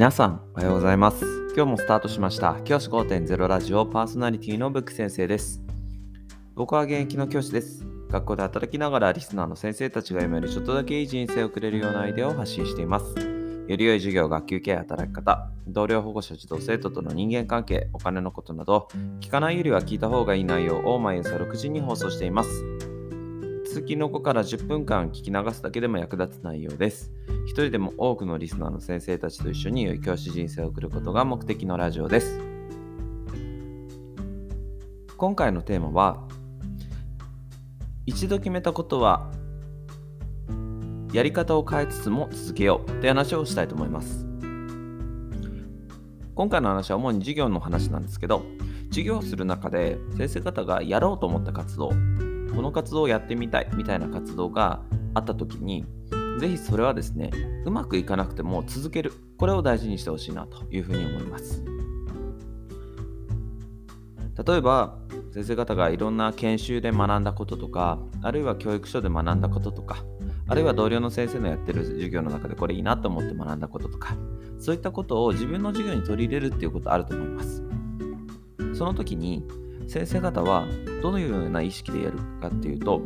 皆さん、おはようございます。今日もスタートしました。教師5.0ラジオパーソナリティのブック先生です。僕は現役の教師です。学校で働きながらリスナーの先生たちが読めるちょっとだけいい人生をくれるようなアイデアを発信しています。より良い授業、学級ケア、働き方、同僚保護者、児童生徒との人間関係、お金のことなど、聞かないよりは聞いた方がいい内容を毎朝6時に放送しています。通勤の子から10分間聞き流すだけでも役立つ内容です。一人でも多くのリスナーの先生たちと一緒に良い教師人生を送ることが目的のラジオです。今回のテーマは、一度決めたことはやり方を変えつつも続けようって話をしたいと思います。今回の話は主に授業の話なんですけど、授業をする中で先生方がやろうと思った活動、この活動をやってみたいみたいな活動があった時に、ぜひそれはですね、うまくいかなくても続ける。これを大事にしてほしいなというふうに思います。例えば、先生方がいろんな研修で学んだこととか、あるいは教育書で学んだこととか、あるいは同僚の先生のやってる授業の中でこれいいなと思って学んだこととか、そういったことを自分の授業に取り入れるっていうことあると思います。その時に、先生方はどのような意識でやるかっていうと、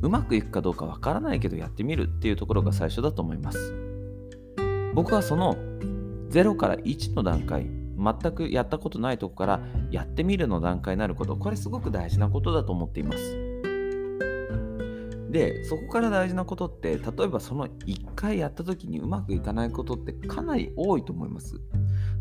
うまくいくかどうかわからないけどやってみるっていうところが最初だと思います。僕はその0から1の段階、全くやったことないとこからやってみるの段階になること、これすごく大事なことだと思っています。で、そこから大事なことって、例えばその1回やった時にうまくいかないことってかなり多いと思います。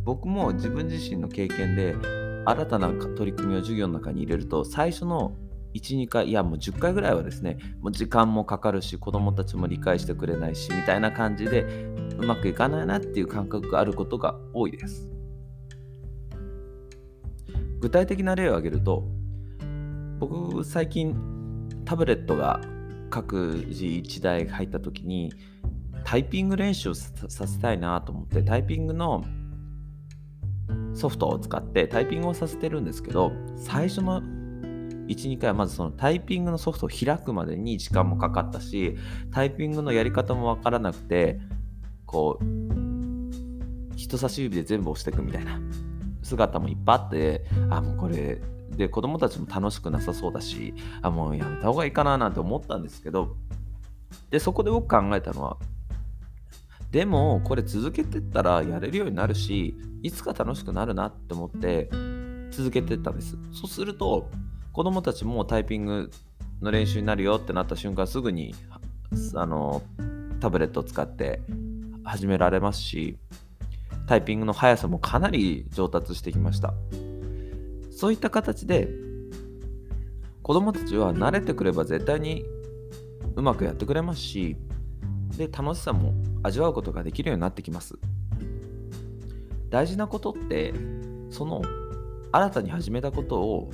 僕も自分自身の経験で新たな取り組みを授業の中に入れると、最初の1、2回、いやもう10回ぐらいはですね、もう時間もかかるし、子供たちも理解してくれないし、みたいな感じでうまくいかないなっていう感覚があることが多いです。具体的な例を挙げると、僕最近タブレットが各自1台入った時にタイピング練習をさせたいなと思ってタイピングのソフトを使ってタイピングをさせてるんですけど最初の12回はまずそのタイピングのソフトを開くまでに時間もかかったしタイピングのやり方もわからなくてこう人差し指で全部押していくみたいな姿もいっぱいあってあもうこれで子供たちも楽しくなさそうだしあもうやめた方がいいかななんて思ったんですけどでそこで僕考えたのはでもこれ続けてったらやれるようになるしいつか楽しくなるなって思って続けてったんです。そうすると子供たちもタイピングの練習になるよってなった瞬間すぐにあのタブレットを使って始められますしタイピングの速さもかなり上達してきました。そういった形で子供たちは慣れてくれば絶対にうまくやってくれますしで楽しさも味わうことができるようになってきます。大事なことってその新たに始めたことを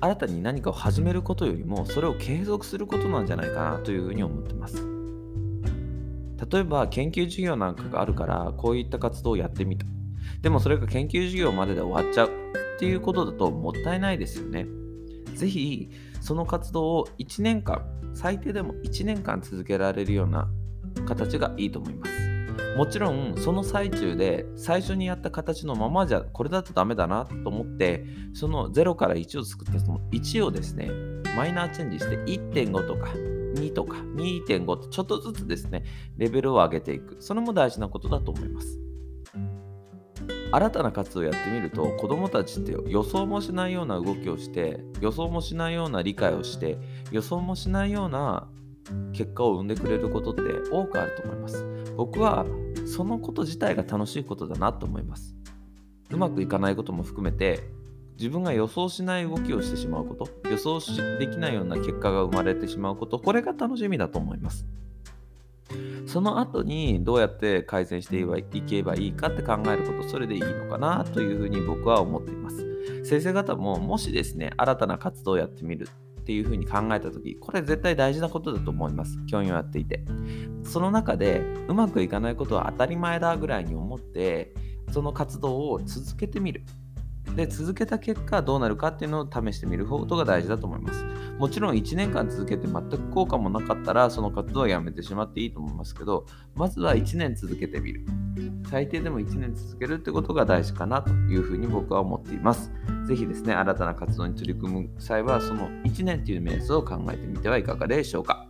新たに何かを始めることよりもそれを継続することなんじゃないかなというふうに思ってます。例えば研究授業なんかがあるからこういった活動をやってみた。でもそれが研究授業までで終わっちゃう。っていうことだともったいないですよね。ぜひその活動を1年間最低でも1年間続けられるような形がいいと思います。もちろんその最中で最初にやった形のままじゃこれだとダメだなと思ってその0から1を作ったその1をですねマイナーチェンジして1.5とか2とか2.5とちょっとずつですねレベルを上げていく。それも大事なことだと思います。新たな活動をやってみると子どもたちって予想もしないような動きをして予想もしないような理解をして予想もしないような結果を生んでくれることって多くあると思います。僕はそのこと自体が楽しいことだなと思います。うまくいかないことも含めて自分が予想しない動きをしてしまうこと予想できないような結果が生まれてしまうことこれが楽しみだと思います。その後にどうやって改善していけばいいかって考えることそれでいいのかなというふうに僕は思っています。先生方ももしですね新たな活動をやってみるっていうふうに考えた時これ絶対大事なことだと思います。教員をやっていて。その中でうまくいかないことは当たり前だぐらいに思ってその活動を続けてみる。で続けた結果どうなるかっていうのを試してみることが大事だと思います。もちろん1年間続けて全く効果もなかったらその活動をやめてしまっていいと思いますけどまずは1年続けてみる。最低でも1年続けるってことが大事かなというふうに僕は思っています。ぜひですね新たな活動に取り組む際はその1年という目安を考えてみてはいかがでしょうか。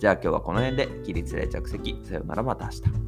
じゃあ今日はこの辺で起立例着席。さようならまた明日。